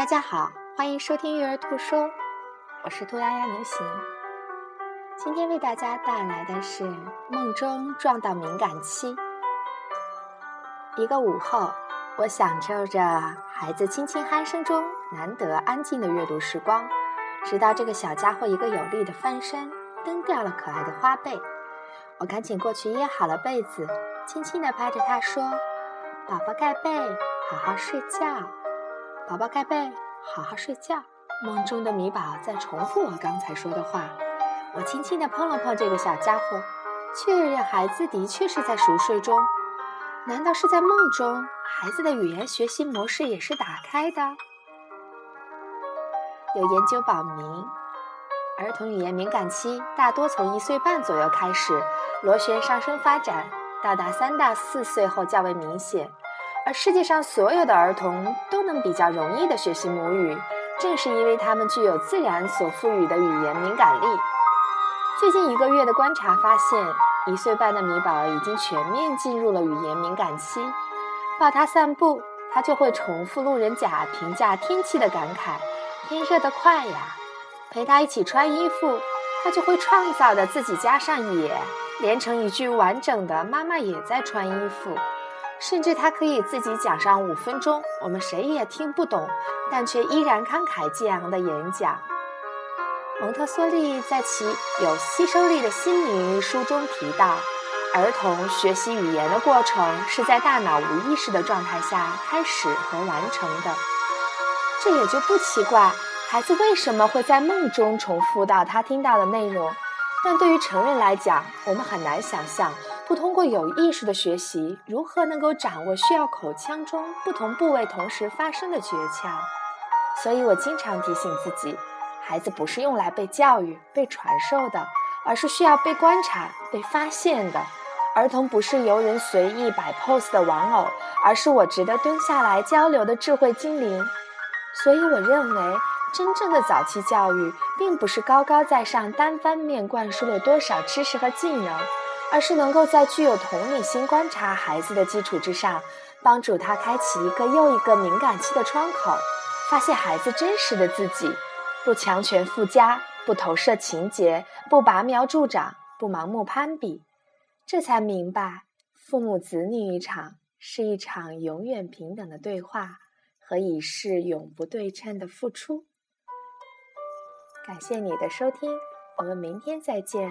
大家好，欢迎收听育儿兔说，我是兔丫丫刘行。今天为大家带来的是梦中撞到敏感期。一个午后，我享受着孩子轻轻鼾声中难得安静的阅读时光，直到这个小家伙一个有力的翻身，蹬掉了可爱的花被。我赶紧过去掖好了被子，轻轻地拍着他说：“宝宝盖被，好好睡觉。宝宝盖被，好好睡觉。”梦中的米宝在重复我刚才说的话。我轻轻地碰了碰这个小家伙，确认孩子的确是在熟睡中。难道是在梦中，孩子的语言学习模式也是打开的？有研究表明，儿童语言敏感期大多从一岁半左右开始，螺旋上升发展，到达三到四岁后较为明显。而世界上所有的儿童都能比较容易地学习母语，正是因为他们具有自然所赋予的语言敏感力。最近一个月的观察发现。一岁半的米宝已经全面进入了语言敏感期，抱他散步，他就会重复路人甲评价天气的感慨：“天热得快呀。”陪他一起穿衣服，他就会创造的自己加上也，连成一句完整的“妈妈也在穿衣服”。甚至他可以自己讲上五分钟，我们谁也听不懂，但却依然慷慨激昂的演讲。蒙特梭利在其《有吸收力的心灵》一书中提到，儿童学习语言的过程是在大脑无意识的状态下开始和完成的。这也就不奇怪，孩子为什么会在梦中重复到他听到的内容。但对于成人来讲，我们很难想象，不通过有意识的学习，如何能够掌握需要口腔中不同部位同时发声的诀窍。所以我经常提醒自己。孩子不是用来被教育、被传授的，而是需要被观察、被发现的。儿童不是由人随意摆 pose 的玩偶，而是我值得蹲下来交流的智慧精灵。所以，我认为真正的早期教育，并不是高高在上、单方面灌输了多少知识和技能，而是能够在具有同理心观察孩子的基础之上，帮助他开启一个又一个敏感期的窗口，发现孩子真实的自己。不强权附加，不投射情节，不拔苗助长，不盲目攀比，这才明白，父母子女一场是一场永远平等的对话，和已是永不对称的付出。感谢你的收听，我们明天再见。